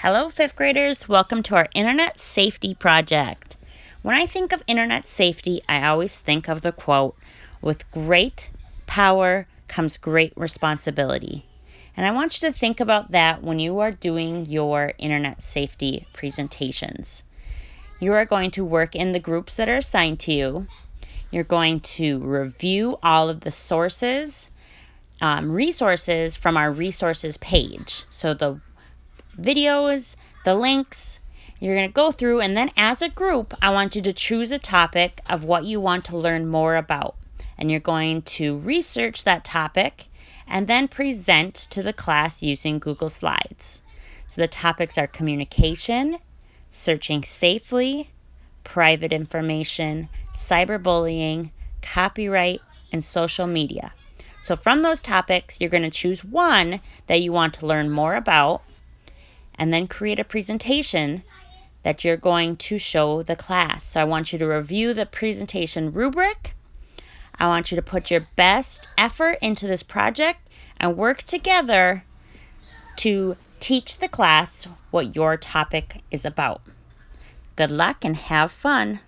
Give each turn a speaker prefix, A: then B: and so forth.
A: Hello, fifth graders. Welcome to our Internet Safety Project. When I think of Internet safety, I always think of the quote with great power comes great responsibility. And I want you to think about that when you are doing your Internet safety presentations. You are going to work in the groups that are assigned to you. You're going to review all of the sources, um, resources from our resources page. So the videos, the links. You're going to go through, and then as a group, I want you to choose a topic of what you want to learn more about. And you're going to research that topic and then present to the class using Google Slides. So the topics are communication, searching safely, private information, cyberbullying, copyright, and social media. So from those topics, you're going to choose one that you want to learn more about and then create a presentation that you're going to show the class. So I want you to review the presentation rubric. I want you to put your best effort into this project and work together to teach the class what your topic is about. Good luck and have fun.